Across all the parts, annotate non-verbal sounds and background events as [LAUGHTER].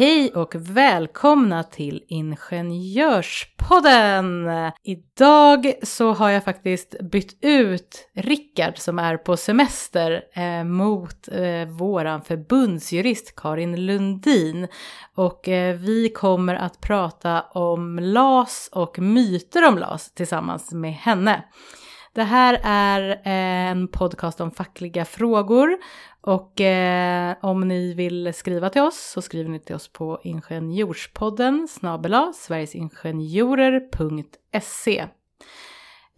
Hej och välkomna till Ingenjörspodden! Idag så har jag faktiskt bytt ut Rickard som är på semester eh, mot eh, våran förbundsjurist Karin Lundin. Och eh, vi kommer att prata om LAS och myter om LAS tillsammans med henne. Det här är eh, en podcast om fackliga frågor och eh, om ni vill skriva till oss så skriver ni till oss på ingenjorspodden snabela sverigesingenjorer.se.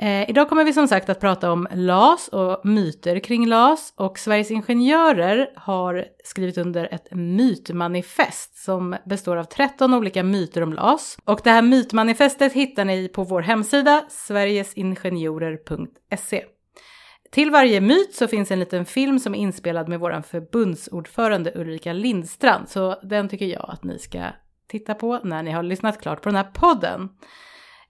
Eh, idag kommer vi som sagt att prata om LAS och myter kring LAS och Sveriges Ingenjörer har skrivit under ett mytmanifest som består av 13 olika myter om LAS. Och det här mytmanifestet hittar ni på vår hemsida sverigesingenjorer.se. Till varje myt så finns en liten film som är inspelad med vår förbundsordförande Ulrika Lindstrand, så den tycker jag att ni ska titta på när ni har lyssnat klart på den här podden.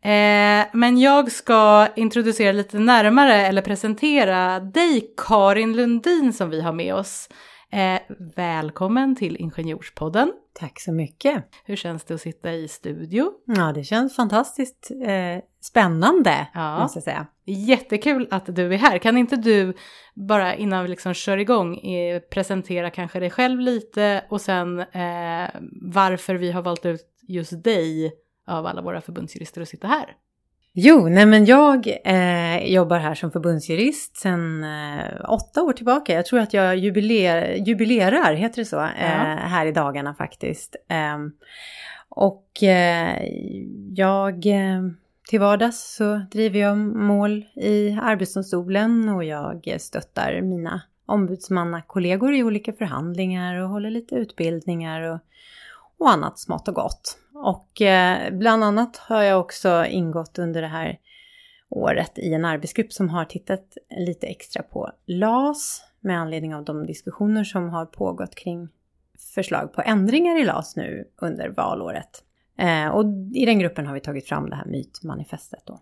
Eh, men jag ska introducera lite närmare eller presentera dig Karin Lundin som vi har med oss. Eh, välkommen till Ingenjorspodden. Tack så mycket. Hur känns det att sitta i studio? Ja, det känns fantastiskt eh, spännande, ja. måste jag säga. Jättekul att du är här. Kan inte du, bara innan vi liksom kör igång, eh, presentera kanske dig själv lite och sen eh, varför vi har valt ut just dig av alla våra förbundsjurister att sitta här? Jo, nej men jag eh, jobbar här som förbundsjurist sedan eh, åtta år tillbaka. Jag tror att jag jubiler, jubilerar, heter det så, ja. eh, här i dagarna faktiskt. Ehm, och eh, jag, eh, till vardags så driver jag mål i Arbetsdomstolen och jag stöttar mina ombudsmannakollegor i olika förhandlingar och håller lite utbildningar och, och annat smått och gott. Och eh, bland annat har jag också ingått under det här året i en arbetsgrupp som har tittat lite extra på LAS med anledning av de diskussioner som har pågått kring förslag på ändringar i LAS nu under valåret. Eh, och i den gruppen har vi tagit fram det här mytmanifestet då.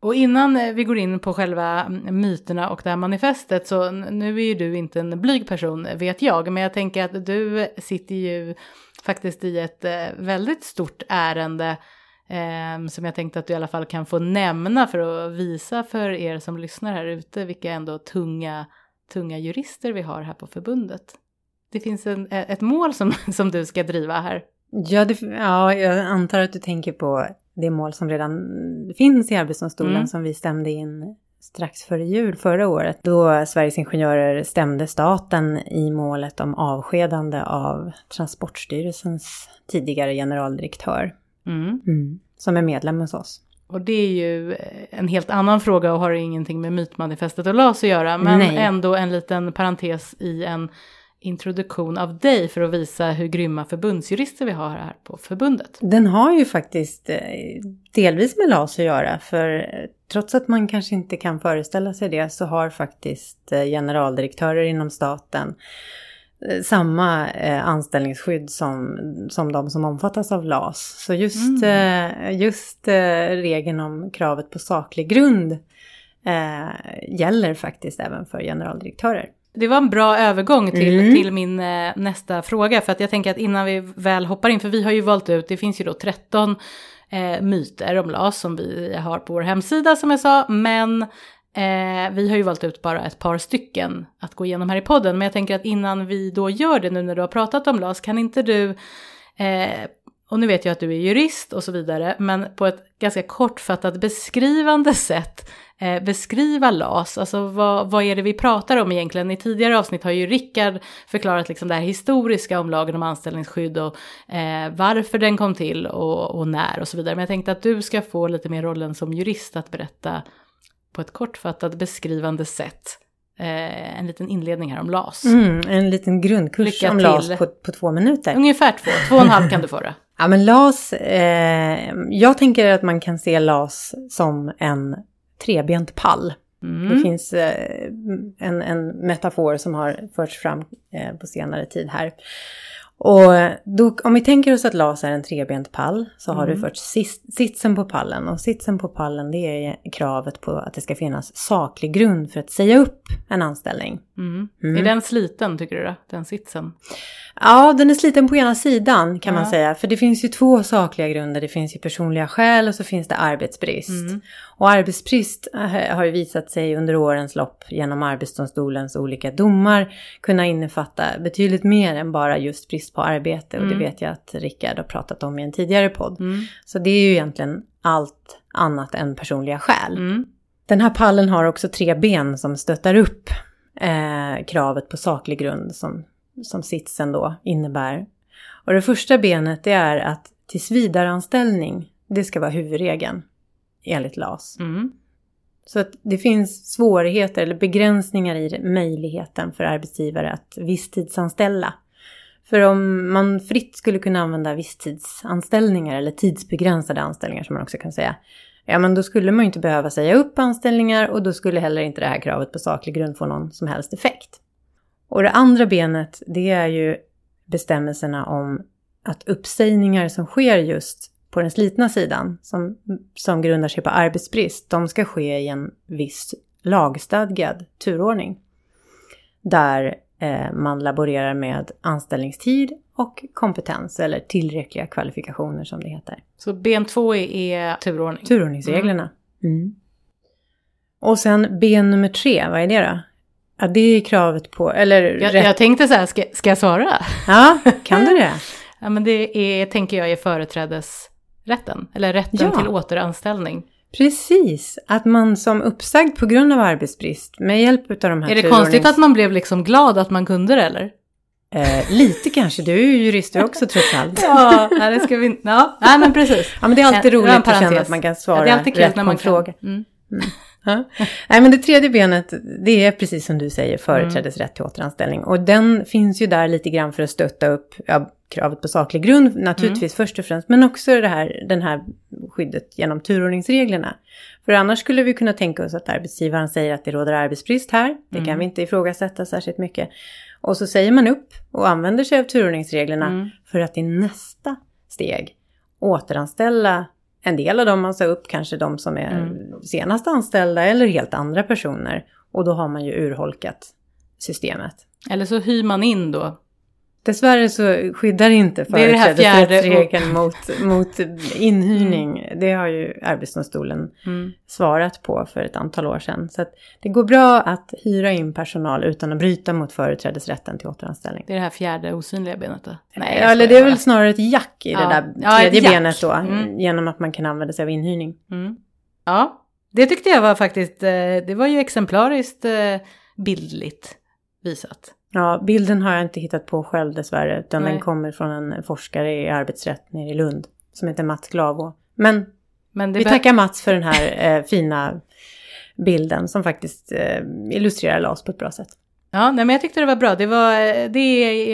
Och innan eh, vi går in på själva mm, myterna och det här manifestet så nu är ju du inte en blyg person vet jag, men jag tänker att du eh, sitter ju faktiskt i ett eh, väldigt stort ärende eh, som jag tänkte att du i alla fall kan få nämna för att visa för er som lyssnar här ute vilka ändå tunga, tunga jurister vi har här på förbundet. Det finns en, ett mål som, [LAUGHS] som du ska driva här. Ja, det, ja, jag antar att du tänker på det mål som redan finns i Arbetsdomstolen mm. som vi stämde in strax före jul förra året då Sveriges Ingenjörer stämde staten i målet om avskedande av Transportstyrelsens tidigare generaldirektör. Mm. Mm, som är medlem hos oss. Och det är ju en helt annan fråga och har ingenting med mytmanifestet och LAS att göra. Men Nej. ändå en liten parentes i en introduktion av dig för att visa hur grymma förbundsjurister vi har här på förbundet. Den har ju faktiskt eh, delvis med LAS att göra för trots att man kanske inte kan föreställa sig det så har faktiskt eh, generaldirektörer inom staten eh, samma anställningsskydd som, som de som omfattas av LAS. Så just, mm. just regeln om kravet på saklig grund gäller faktiskt även för generaldirektörer. Det var en bra övergång till, mm. till min eh, nästa fråga. För att jag tänker att innan vi väl hoppar in, för vi har ju valt ut, det finns ju då 13 eh, myter om LAS som vi har på vår hemsida som jag sa. Men eh, vi har ju valt ut bara ett par stycken att gå igenom här i podden. Men jag tänker att innan vi då gör det nu när du har pratat om LAS, kan inte du eh, och nu vet jag att du är jurist och så vidare, men på ett ganska kortfattat beskrivande sätt eh, beskriva LAS. Alltså vad, vad är det vi pratar om egentligen? I tidigare avsnitt har ju Rickard förklarat liksom det här historiska om lagen om anställningsskydd och eh, varför den kom till och, och när och så vidare. Men jag tänkte att du ska få lite mer rollen som jurist att berätta på ett kortfattat beskrivande sätt Eh, en liten inledning här om LAS. Mm, en liten grundkurs Lycka om till. LAS på, på två minuter. Ungefär två, två och en halv kan du få det. Ja men LAS, eh, jag tänker att man kan se LAS som en trebent pall. Mm. Det finns eh, en, en metafor som har förts fram eh, på senare tid här. Och då, om vi tänker oss att LAS är en trebent pall så har Mm. du först sis- sitsen på pallen. Och sitsen på pallen det är kravet på att det ska finnas saklig grund för att säga upp en anställning. Mm. Mm. Är den sliten tycker du då? Den sitsen? Ja, den är sliten på ena sidan kan man Ja. säga. För det finns ju två sakliga grunder. Det finns ju personliga skäl och så finns det arbetsbrist. Mm. Och arbetsbrist eh, har ju visat sig under årens lopp genom Arbetsdomstolens olika domar kunna innefatta betydligt mer än bara just brist på arbete. Och det Mm. vet jag att Rickard har pratat om i en tidigare podd. Mm. Så det är ju egentligen allt annat än personliga skäl. Mm. Den här pallen har också tre ben som stöttar upp eh, kravet på saklig grund som, som sitsen då innebär. Och det första benet det är att tillsvidareanställning, det ska vara huvudregeln enligt LAS. Mm. Så att det finns svårigheter eller begränsningar i möjligheten för arbetsgivare att visstidsanställa. För om man fritt skulle kunna använda visstidsanställningar eller tidsbegränsade anställningar som man också kan säga. Ja men då skulle man ju inte behöva säga upp anställningar och då skulle heller inte det här kravet på saklig grund få någon som helst effekt. Och det andra benet det är ju bestämmelserna om att uppsägningar som sker just på den slitna sidan som, som grundar sig på arbetsbrist, de ska ske i en viss lagstadgad turordning. Där eh, man laborerar med anställningstid och kompetens eller tillräckliga kvalifikationer som det heter. Så ben två är, är turordning? Turordningsreglerna. Mm. Och sen ben nummer tre, vad är det då? Ja, det är kravet på, eller Jag, rätt. jag tänkte så här, ska, ska jag svara? Ja, kan du det? [LAUGHS] Ja men det är, tänker jag är företrädesrätten. Eller rätten Ja. till återanställning. Precis, att man som uppsagd på grund av arbetsbrist med hjälp av de här Är det konstigt att man blev liksom glad att man kunde det eller? Eh, lite kanske, du är ju jurist du också trots allt. [LAUGHS] Ja, nej, det ska vi inte. Ja, nej men precis. Ja men det är alltid en roligt att känna att man kan Ja, svara det är alltid kul rätt när på man en kan. fråga. Mm. Ja. Nej men det tredje benet, det är precis som du säger, företrädesrätt till återanställning. Och den finns ju där lite grann för att stötta upp ja, kravet på saklig grund naturligtvis först och främst. Men också det här, den här skyddet genom turordningsreglerna. För annars skulle vi kunna tänka oss att arbetsgivaren säger att det råder arbetsbrist här. Det kan vi inte ifrågasätta särskilt mycket. Och så säger man upp och använder sig av turordningsreglerna Mm. för att i nästa steg återanställa en del av dem man sa upp, kanske de som är Mm. senast anställda eller helt andra personer. Och då har man ju urholkat systemet. Eller så hyr man in då. Dessvärre så skyddar inte företrädesrättsregeln mot, mot inhyrning. Det har ju Arbetsdomstolen Mm. svarat på för ett antal år sedan. Så det går bra att hyra in personal utan att bryta mot företrädesrätten till återanställning. Det är det här fjärde osynliga benet då? Ja, jag eller skojar det är väl snarare ett jack i Ja. det där Ja, tredje benet då. Mm. Genom att man kan använda sig av inhyrning. Mm. Ja, det tyckte jag var faktiskt, eh, det var ju exemplariskt eh, bildligt visat. Ja, bilden har jag inte hittat på själv dessvärre. Utan Nej. den kommer från en forskare i arbetsrätt nere i Lund. Som heter Mats Glavå. Men Men vi tackar Mats för den här eh, fina bilden. Som faktiskt eh, illustrerar LAS på ett bra sätt. Ja, nej, men jag tyckte det var bra. Det, var, det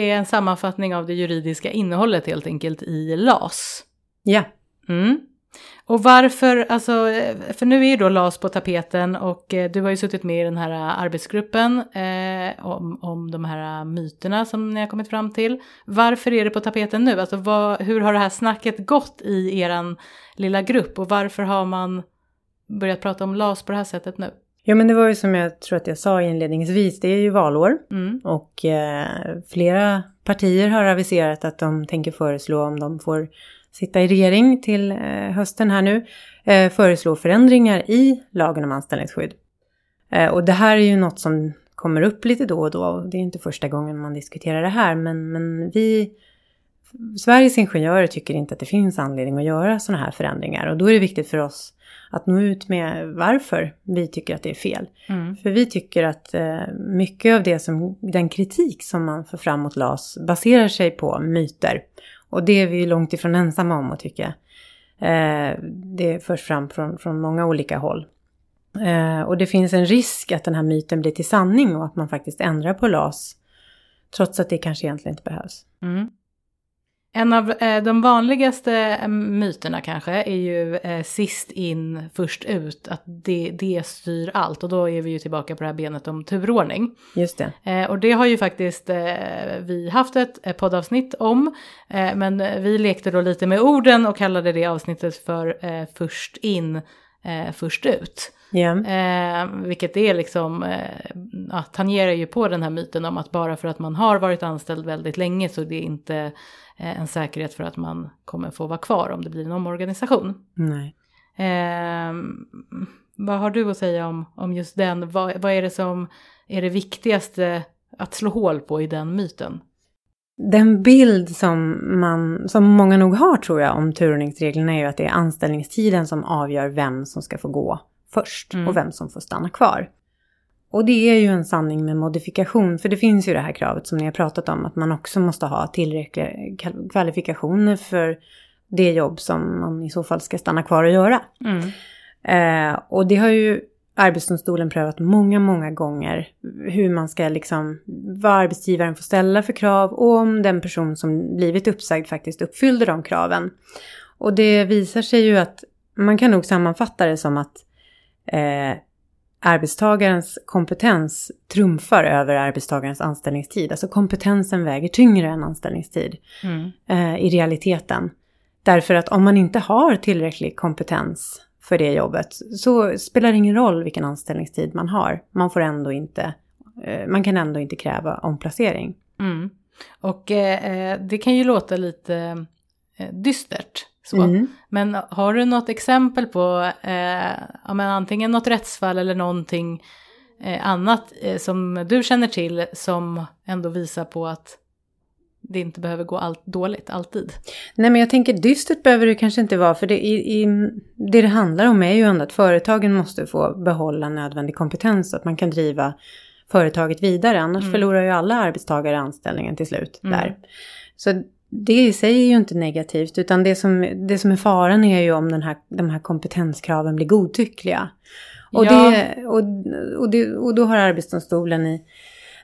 är en sammanfattning av det juridiska innehållet helt enkelt i LAS. Ja, Mm. Och varför, alltså, för nu är ju då LAS på tapeten och eh, du har ju suttit med i den här arbetsgruppen eh, om, om de här myterna som ni har kommit fram till. Varför är det på tapeten nu? Alltså vad, hur har det här snacket gått i eran lilla grupp och varför har man börjat prata om LAS på det här sättet nu? ja men det var ju som jag tror att jag sa inledningsvis. Det är ju valår. Mm. Och eh, flera partier har aviserat att de tänker föreslå om de får sitta i regering till eh, hösten här nu. Eh, föreslå förändringar i lagen om anställningsskydd. Eh, och det här är ju något som kommer upp lite då och då. Det är inte första gången man diskuterar det här. Men, men vi, Sveriges ingenjörer tycker inte att det finns anledning att göra sådana här förändringar. Och då är det viktigt för oss att nå ut med varför vi tycker att det är fel. Mm. För vi tycker att eh, mycket av det som, den kritik som man får fram mot LAS baserar sig på myter. Och det är vi ju långt ifrån ensamma om att tycka. Eh, det förs fram från, från många olika håll. Eh, och det finns en risk att den här myten blir till sanning och att man faktiskt ändrar på LAS. Trots att det kanske egentligen inte behövs. Mm. En av eh, de vanligaste eh, myterna kanske är ju eh, sist in, först ut, att det, det styr allt. Och då är vi ju tillbaka på det här benet om turordning. Just det. Eh, och det har ju faktiskt vi haft ett, poddavsnitt om. Men vi lekte då lite med orden och kallade det avsnittet för först in, först ut. Yeah. Vilket är liksom, ja, tangerar ju på den här myten om att bara för att man har varit anställd väldigt länge så det är inte eh, en säkerhet för att man kommer få vara kvar om det blir en omorganisation. Nej. Eh, vad har du att säga om, om just den? Vad, vad är det som är det viktigaste att slå hål på i den myten? Den bild som, man, som många nog har tror jag om turordningsreglerna är ju att det är anställningstiden som avgör vem som ska få gå först mm. och vem som får stanna kvar. Och det är ju en sanning med modifikation, för det finns ju det här kravet som ni har pratat om, att man också måste ha tillräckliga kvalifikationer för det jobb som man i så fall ska stanna kvar och göra. Mm. Eh, och det har ju Arbetsdomstolen prövat många, många gånger hur man ska liksom, vad arbetsgivaren får ställa för krav och om den person som blivit uppsagd faktiskt uppfyllde de kraven. Och det visar sig ju att man kan nog sammanfatta det som att eh, arbetstagarens kompetens trumfar över arbetstagarens anställningstid. Alltså kompetensen väger tyngre än anställningstid mm. eh, i realiteten. Därför att om man inte har tillräcklig kompetens för det jobbet så spelar det ingen roll vilken anställningstid man har. Man får ändå inte, eh, man kan ändå inte kräva omplacering. Mm. Och eh, eh det kan ju låta lite eh, dystert. Så. Mm. Men har du något exempel på eh, ja, men antingen något rättsfall eller någonting eh, annat eh, som du känner till som ändå visar på att det inte behöver gå allt dåligt alltid? Nej men jag tänker dystert behöver det kanske inte vara för det, i, i, det det handlar om är ju ändå att företagen måste få behålla nödvändig kompetens så att man kan driva företaget vidare. Annars mm. förlorar ju alla arbetstagare anställningen till slut mm. där. Så det i sig är ju inte negativt, utan det som, det som är faran är ju om den här, de här kompetenskraven blir godtyckliga. Och, ja. det, och, och, det, och då har Arbetsdomstolen i,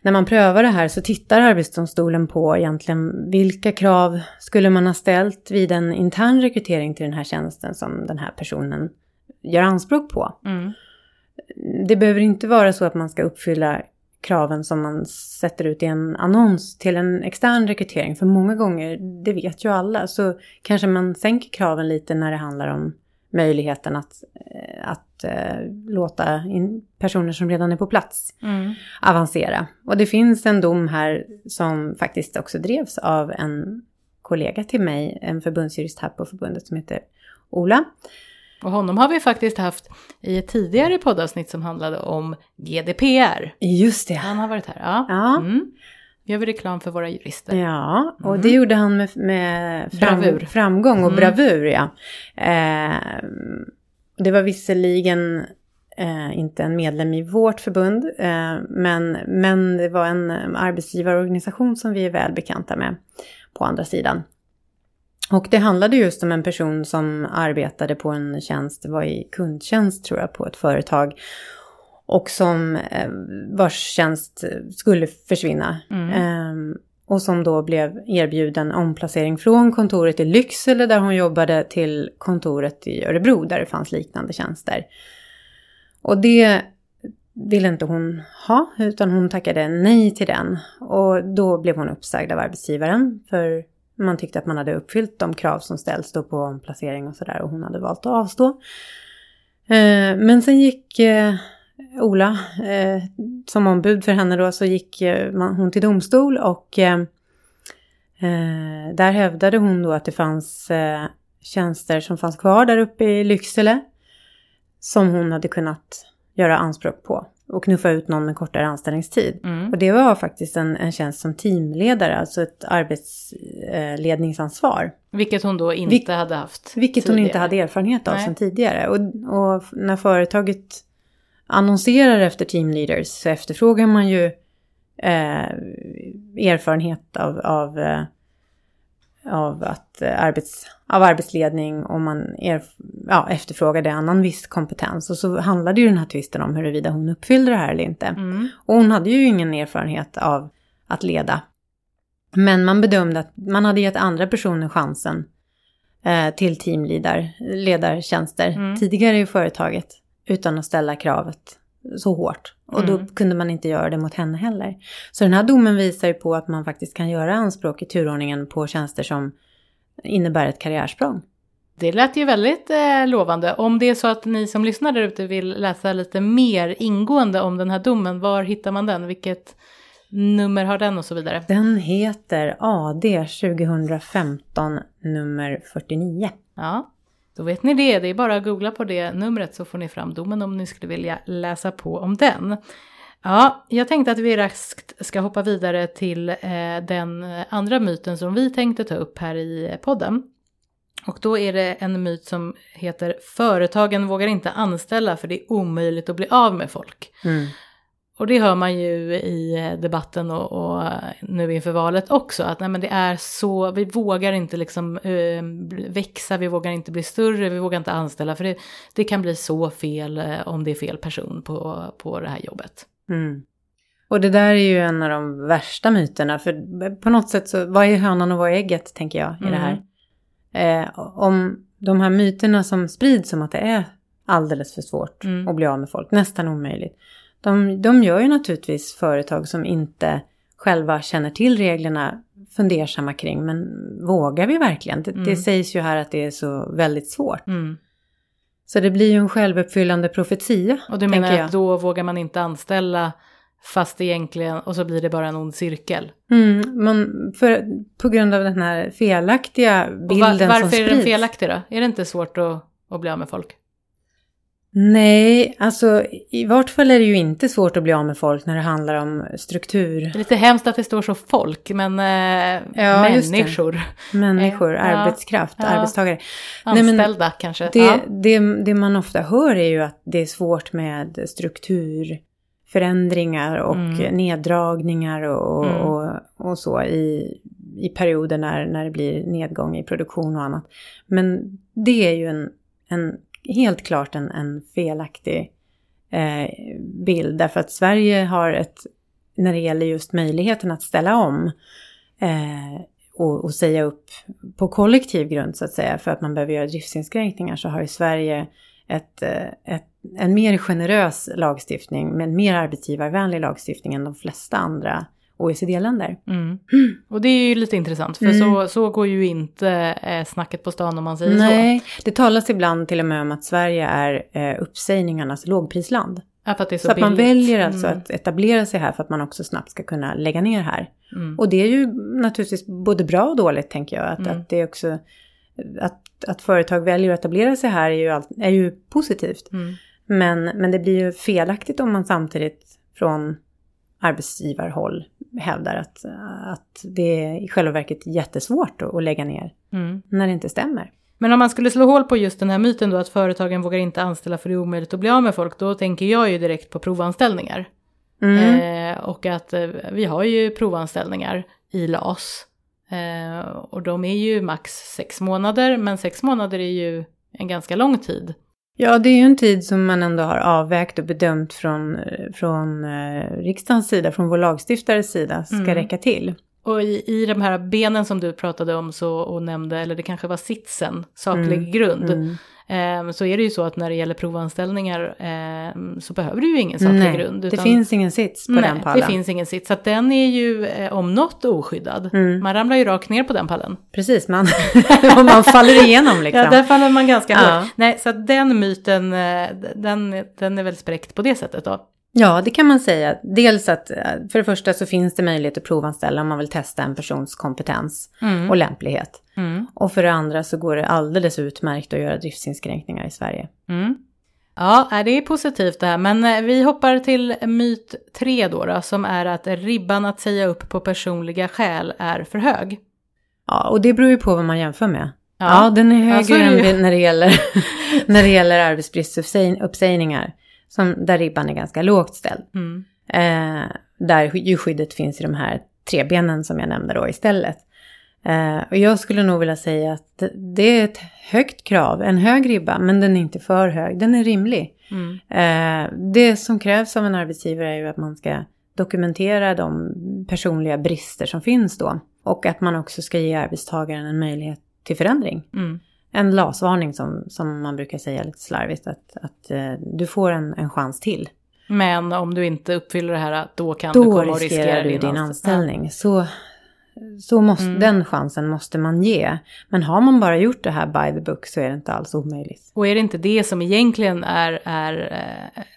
när man prövar det här så tittar Arbetsdomstolen på egentligen vilka krav skulle man ha ställt vid en intern rekrytering till den här tjänsten som den här personen gör anspråk på. Mm. Det behöver inte vara så att man ska uppfylla kraven som man sätter ut i en annons till en extern rekrytering. För många gånger, det vet ju alla, så kanske man sänker kraven lite när det handlar om möjligheten att, eh, att uh, låta personer som redan är på plats mm. avancera. Och det finns en dom här som faktiskt också drevs av en kollega till mig, en förbundsjurist här på förbundet som heter Ola. Och honom har vi faktiskt haft i ett tidigare poddavsnitt som handlade om GDPR. Just det. Han har varit här, ja. ja. Mm. Gör vi reklam för våra jurister. Ja, och mm. det gjorde han med, med fram, framgång och mm. bravur. Ja. Eh, det var visserligen eh, inte en medlem i vårt förbund, eh, men, men det var en arbetsgivarorganisation som vi är väl bekanta med på andra sidan. Och det handlade just om en person som arbetade på en tjänst, det var i kundtjänst tror jag, på ett företag. Och som eh, vars tjänst skulle försvinna. Mm. Eh, och som då blev erbjuden omplacering från kontoret i Lycksele där hon jobbade till kontoret i Örebro där det fanns liknande tjänster. Och det ville inte hon ha utan hon tackade nej till den. Och då blev hon uppsagd av arbetsgivaren för man tyckte att man hade uppfyllt de krav som ställs då på omplacering och sådär och hon hade valt att avstå. Eh, men sen gick eh, Ola, eh, som ombud för henne då, så gick hon till domstol och där hävdade hon då att det fanns tjänster som fanns kvar där uppe i Lycksele som hon hade kunnat göra anspråk på och knuffa ut någon med kortare anställningstid. Mm. Och det var faktiskt en, en tjänst som teamledare, alltså ett arbetsledningsansvar. Vilket hon då inte Vil hade haft Vilket tidigare. hon inte hade erfarenhet av sedan tidigare. Och, och, när företaget annonserar efter teamleaders så efterfrågar man ju eh, erfarenhet av, av eh, av, att, eh, arbets, av arbetsledning och man er, ja, efterfrågade annan viss kompetens. Och så handlade ju den här tvisten om huruvida hon uppfyllde det här eller inte. Mm. Och hon hade ju ingen erfarenhet av att leda Men man bedömde att man hade gett andra personer chansen eh, till teamledartjänster Mm. tidigare i företaget utan att ställa kravet så hårt. Och då Mm. kunde man inte göra det mot henne heller. Så den här domen visar ju på att man faktiskt kan göra anspråk i turordningen på tjänster som innebär ett karriärsprång. Det lät ju väldigt eh, lovande. Om det är så att ni som lyssnar där ute vill läsa lite mer ingående om den här domen, var hittar man den? Vilket nummer har den och så vidare? Den heter AD 2015 nummer 49. Ja, då vet ni det. Det är bara att googla på det numret så får ni fram domen om ni skulle vilja läsa på om den. Ja, jag tänkte att vi raskt ska hoppa vidare till eh, den andra myten som vi tänkte ta upp här i podden. Och då är det en myt som heter Företagen vågar inte anställa för det är omöjligt att bli av med folk. Mm. Och det hör man ju i debatten och, och nu inför valet också, att nej, men det är så, vi vågar inte liksom eh, växa, vi vågar inte bli större, vi vågar inte anställa, för det, det kan bli så fel eh, om det är fel person på, på det här jobbet. Mm. Och det där är ju en av de värsta myterna. För på något sätt så, vad är hönan och vad är ägget tänker jag i det här. Eh, om de här myterna som sprids om att det är alldeles för svårt Mm. att bli av med folk, nästan omöjligt. De, de gör ju naturligtvis företag som inte själva känner till reglerna fundersamma kring. Men vågar vi verkligen? Det, det Mm. sägs ju här att det är så väldigt svårt. Mm. Så det blir ju en självuppfyllande profetia. Och du menar jag. att då vågar man inte anställa fast egentligen, och så blir det bara en ond cirkel. Mm, man, för, på grund av den här felaktiga Och bilden va- som varför sprids. är den felaktig då? Är det inte svårt att, att bli av med folk? Nej, alltså i vart fall är det ju inte svårt att bli av med folk när det handlar om struktur. Det är lite hemskt att det står så folk, men eh, Ja, människor, Människor, Ja, arbetskraft, ja. arbetstagare. Nej, men anställda kanske. Det, ja. det, det man ofta hör är ju att det är svårt med strukturförändringar och Mm. neddragningar och, och, Mm. och, och så i, i perioder när, när det blir nedgång i produktion och annat. Men det är ju en, en helt klart en, en felaktig eh, bild. Därför att Sverige har ett, när det gäller just möjligheten att ställa om eh, och, och säga upp på kollektiv grund så att säga för att man behöver göra driftsinskränkningar så har ju Sverige ett, eh, ett, en mer generös lagstiftning med en mer arbetsgivarvänlig lagstiftning än de flesta andra OECD-länder. Mm. Och det är ju lite intressant, för Mm. så, så går ju inte eh, snacket på stan om man säger så. Nej, det talas ibland till och med om att Sverige är eh, uppsägningarnas lågprisland. Ja, att så, Så, att man väljer alltså Mm. att etablera sig här för att man också snabbt ska kunna lägga ner här. Mm. Och det är ju naturligtvis både bra och dåligt tänker jag. Att, Mm. att det är också, att, att företag väljer att etablera sig här är ju, allt, är ju positivt. Mm. Men, men det blir ju felaktigt om man samtidigt från arbetsgivarhåll hävdar att, att det är i själva verket jättesvårt att, lägga ner. Mm. När det inte stämmer. Men om man skulle slå hål på just den här myten då att företagen vågar inte anställa för det är omöjligt att bli av med folk, då tänker jag ju direkt på provanställningar. Mm. Eh, och att eh, vi har ju provanställningar i LAS. Eh, och de är ju max sex månader, men sex månader är ju en ganska lång tid. Ja, det är ju en tid som man ändå har avvägt och bedömt från, från eh, riksdagens sida, från vår lagstiftare sida, ska Mm. räcka till. Och i, i de här benen som du pratade om så, och nämnde, eller det kanske var sitsen, saklig Mm, grund, Mm. Eh, så är det ju så att när det gäller provanställningar eh, så behöver du ju ingen saklig Nej, grund. det finns ingen sits på nej, den pallen. det finns ingen sitt. Så att den är ju eh, om något oskyddad. Mm. Man ramlar ju rakt ner på den pallen. Precis, man, [LAUGHS] [LAUGHS] man faller igenom liksom. Ja, där faller man ganska Ja. hårt. Nej, så att den myten, eh, den, den är väl spräckt på det sättet då. Ja, det kan man säga. Dels att eh, för det första så finns det möjlighet att provanställa om man vill testa en persons kompetens och lämplighet. Mm. Och för det andra så går det alldeles utmärkt att göra driftsinskränkningar i Sverige. Mm. Ja, nej, det är positivt det här. Men eh, vi hoppar till myt tre då, då, som är att ribban att säga upp på personliga skäl är för hög. Ja, och det beror ju på vad man jämför med. Ja. Ja, den är Ja, högre är det än när det gäller, [LAUGHS] när det gäller arbetsbristuppsägningar. Som, där ribban är ganska lågt ställd. Mm. Eh, där djurskyddet finns i de här tre benen som jag nämnde då istället. Eh, och jag skulle nog vilja säga att det, är ett högt krav, en hög ribba, men den är inte för hög, den är rimlig. Mm. Eh, det som krävs av en arbetsgivare är ju att man ska dokumentera de personliga brister som finns då. Och att man också ska ge arbetstagaren en möjlighet till förändring. Mm. En LAS-varning som, som man brukar säga lite slarvigt, att, att eh, du får en, en chans till. Men om du inte uppfyller det här, då kan Då du komma och riskera din, din anställning. anställning. Så, så måste, Mm. den chansen måste man ge. Men har man bara gjort det här by the book så är det inte alls omöjligt. Och är det inte det som egentligen är, är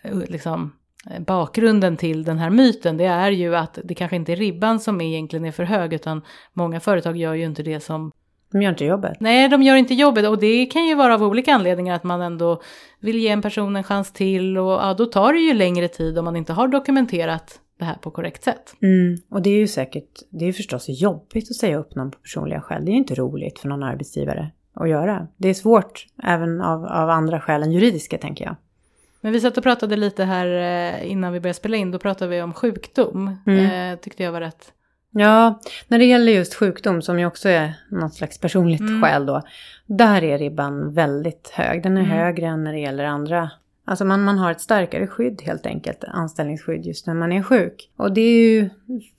eh, liksom eh, bakgrunden till den här myten, det är ju att det kanske inte är ribban som egentligen är för hög, utan många företag gör ju inte det som De gör inte jobbet. Nej, de gör inte jobbet och det kan ju vara av olika anledningar att man ändå vill ge en person en chans till och ja, då tar det ju längre tid om man inte har dokumenterat det här på korrekt sätt. Mm. Och det är ju säkert, det är ju förstås jobbigt att säga upp någon på personliga skäl. Det är ju inte roligt för någon arbetsgivare att göra. Det är svårt även av, av andra skäl än juridiska tänker jag. Men vi satt och pratade lite här eh, innan vi började spela in, då pratade vi om sjukdom. Mm. Eh, tyckte jag var rätt. Ja, när det gäller just sjukdom som ju också är något slags personligt Mm. skäl då. Där är ribban väldigt hög. Den är Mm. högre än när det gäller andra. Alltså man, man har ett starkare skydd helt enkelt. Anställningsskydd just när man är sjuk. Och det är ju...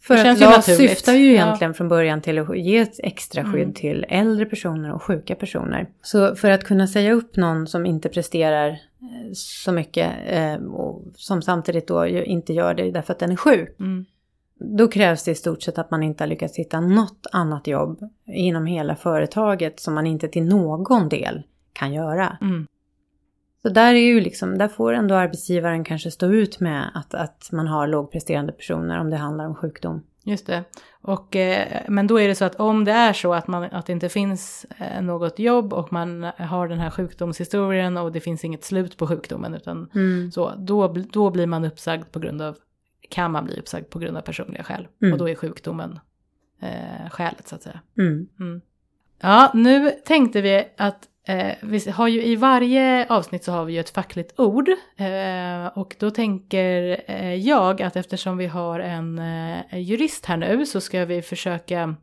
För Det att LAS syftar ju Ja. egentligen från början till att ge ett extra skydd Mm. till äldre personer och sjuka personer. Så för att kunna säga upp någon som inte presterar eh, så mycket eh, och som samtidigt då inte gör det därför att den är sjuk. Mm. Då krävs det i stort sett att man inte har lyckats hitta något annat jobb inom hela företaget som man inte till någon del kan göra. Mm. Så där är ju liksom, där får ändå arbetsgivaren kanske stå ut med att, att man har lågpresterande personer om det handlar om sjukdom. Just det. Och, eh, men då är det så att om det är så att, man, att det inte finns eh, något jobb och man har den här sjukdomshistorien och det finns inget slut på sjukdomen utan så, då, då blir man uppsagd på grund av, kan man bli uppsagd på grund av personliga skäl. Mm. Och då är sjukdomen eh, skälet så att säga. Mm. Mm. Ja, nu tänkte vi att eh, vi har ju i varje avsnitt så har vi ju ett fackligt ord. Eh, och då tänker eh, jag att eftersom vi har en eh, jurist här nu så ska vi försöka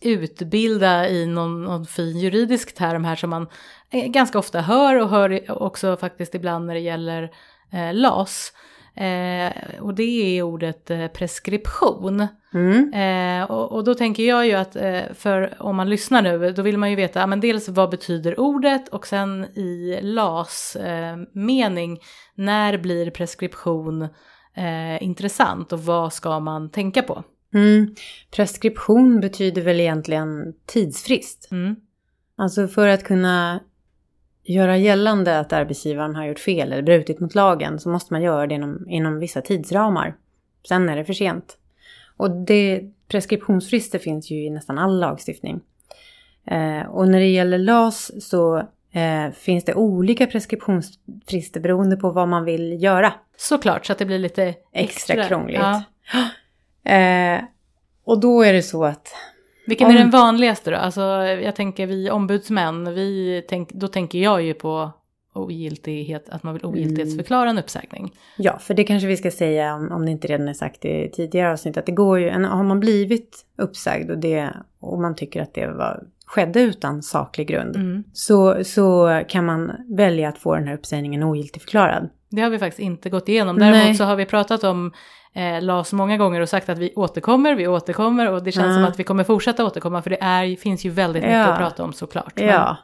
utbilda i någon, någon fin juridisk term här som man eh, ganska ofta hör och hör också faktiskt ibland när det gäller eh, LAS. Eh, och det är ordet eh, preskription. Mm. Eh, och, och då tänker jag ju att eh, för om man lyssnar nu då vill man ju veta men dels vad betyder ordet och sen i LAS eh, mening när blir preskription eh, intressant och vad ska man tänka på? Mm. Preskription betyder väl egentligen tidsfrist. Mm. Alltså för att kunna göra gällande att arbetsgivaren har gjort fel eller brutit mot lagen så måste man göra det inom, inom vissa tidsramar. Sen är det för sent. Och det, preskriptionsfrister finns ju i nästan all lagstiftning. Eh, och när det gäller LAS så eh, finns det olika preskriptionsfrister beroende på vad man vill göra. Såklart så att det blir lite extra, Extra krångligt. Ja. Eh, och då är det så att Vilken Om- är den vanligaste då? Alltså jag tänker vi ombudsmän, vi tänk, då tänker jag ju på ogiltighet, att man vill ogiltighetsförklara en uppsägning. Ja, för det kanske vi ska säga om, om det inte redan är sagt i tidigare avsnitt. Att det går ju, en, har man blivit uppsagd och, det, och man tycker att det var, skedde utan saklig grund. Mm. Så, så kan man välja att få den här uppsägningen ogiltigförklarad. Det har vi faktiskt inte gått igenom. Nej. Däremot så har vi pratat om eh, LAS många gånger och sagt att vi återkommer, vi återkommer och det känns Ja. som att vi kommer fortsätta återkomma för det är, finns ju väldigt mycket Ja. att prata om såklart. Men- Ja.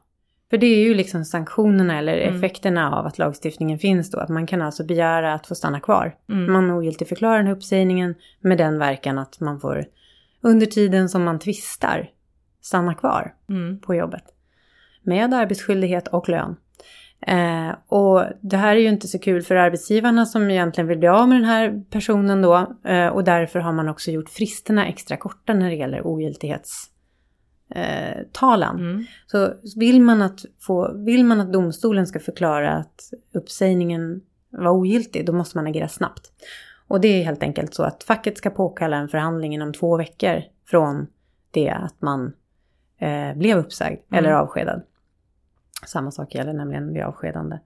För det är ju liksom sanktionerna eller Mm. effekterna av att lagstiftningen finns då. Att man kan alltså begära att få stanna kvar. Mm. Man ogiltigförklarar den här uppsägningen med den verkan att man får under tiden som man tvistar stanna kvar. Mm. på jobbet. Med arbetsskyldighet och lön. Eh, och det här är ju inte så kul för arbetsgivarna som egentligen vill bli av med den här personen då. Eh, och därför har man också gjort fristerna extra korta när det gäller ogiltighetstalan. Eh. Mm. Så vill man, att få, vill man att domstolen ska förklara att uppsägningen var ogiltig, då måste man agera snabbt. Och det är helt enkelt så att facket ska påkalla en förhandling inom två veckor från det att man eh, blev uppsagd Mm. eller avskedad. Samma sak gäller nämligen vid avskedande.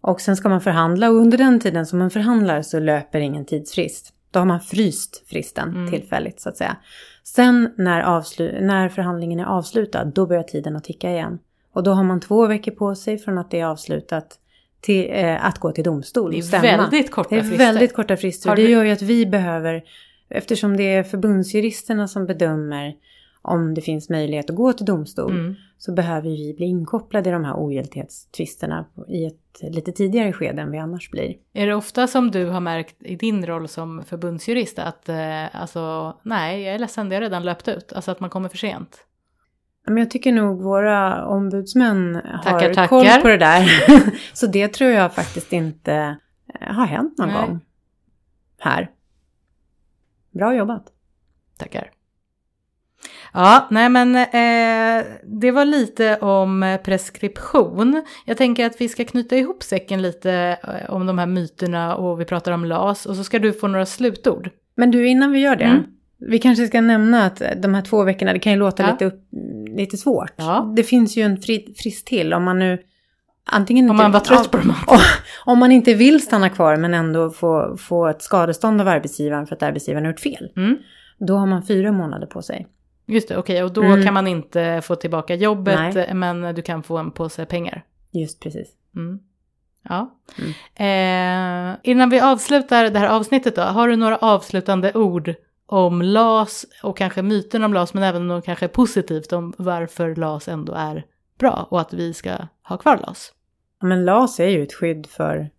Och sen ska man förhandla och under den tiden som man förhandlar så löper ingen tidsfrist. Då har man fryst fristen Mm. tillfälligt så att säga. Sen när, avslu- när förhandlingen är avslutad, då börjar tiden att ticka igen. Och då har man två veckor på sig från att det är avslutat till, eh, att gå till domstol Det är stämma. väldigt korta Det är frister. väldigt korta frister. Har Det du- gör ju att vi behöver, eftersom det är förbundsjuristerna som bedömer om det finns möjlighet att gå till domstol, Mm. så behöver vi bli inkopplade i de här ogiltighetstvisterna i ett lite tidigare skede än vi annars blir. Är det ofta som du har märkt i din roll som förbundsjurist att eh, alltså, nej, jag är ledsen, det har redan löpt ut, alltså att man kommer för sent? Men jag tycker nog våra ombudsmän har Tackar, tackar. koll på det där. [LAUGHS] så det tror jag faktiskt inte eh, har hänt någon Nej. gång här. Bra jobbat. Tackar. Ja, nej men eh, det var lite om eh, preskription. Jag tänker att vi ska knyta ihop säcken lite eh, om de här myterna och vi pratar om LAS och så ska du få några slutord. Men du, innan vi gör det. Mm. Vi kanske ska nämna att de här två veckorna, det kan ju låta Ja. lite, upp, lite svårt. Ja. Det finns ju en fri, frist till om man nu antingen Om inte- man var trött på de här. om, om man inte vill stanna kvar men ändå få, få ett skadestånd av arbetsgivaren för att arbetsgivaren har gjort fel. Mm. Då har man fyra månader på sig. Just det, okej, och då Mm. kan man inte få tillbaka jobbet, Nej. men du kan få en påse pengar. Just precis. Mm. Ja. Mm. Eh, innan vi avslutar det här avsnittet då, har du några avslutande ord om LAS och kanske myten om LAS, men även något kanske positivt om varför LAS ändå är bra och att vi ska ha kvar LAS? Ja, Men LAS är ju ett skydd för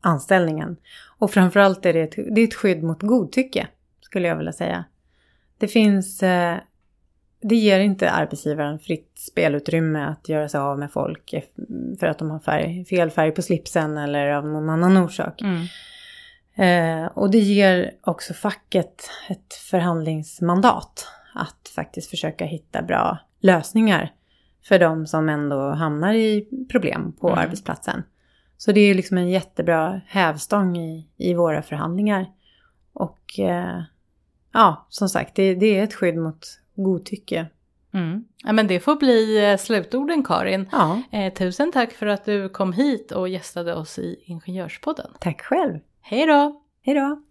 anställningen. Och framförallt är det ett, det är ett skydd mot godtycke, skulle jag vilja säga. Det finns... Eh, det ger inte arbetsgivaren fritt spelutrymme att göra sig av med folk för att de har färg, fel färg på slipsen eller av någon annan orsak. Mm. Eh, och det ger också facket ett förhandlingsmandat att faktiskt försöka hitta bra lösningar för de som ändå hamnar i problem på Mm. arbetsplatsen. Så det är liksom en jättebra hävstång i, i våra förhandlingar. Och eh, ja, som sagt, det, det är ett skydd mot godtycke. Mm. Ja, men det får bli eh, slutorden Karin. Ja, Eh, tusen tack för att du kom hit och gästade oss i Ingenjörspodden. tack själv. Hej då! Hej då!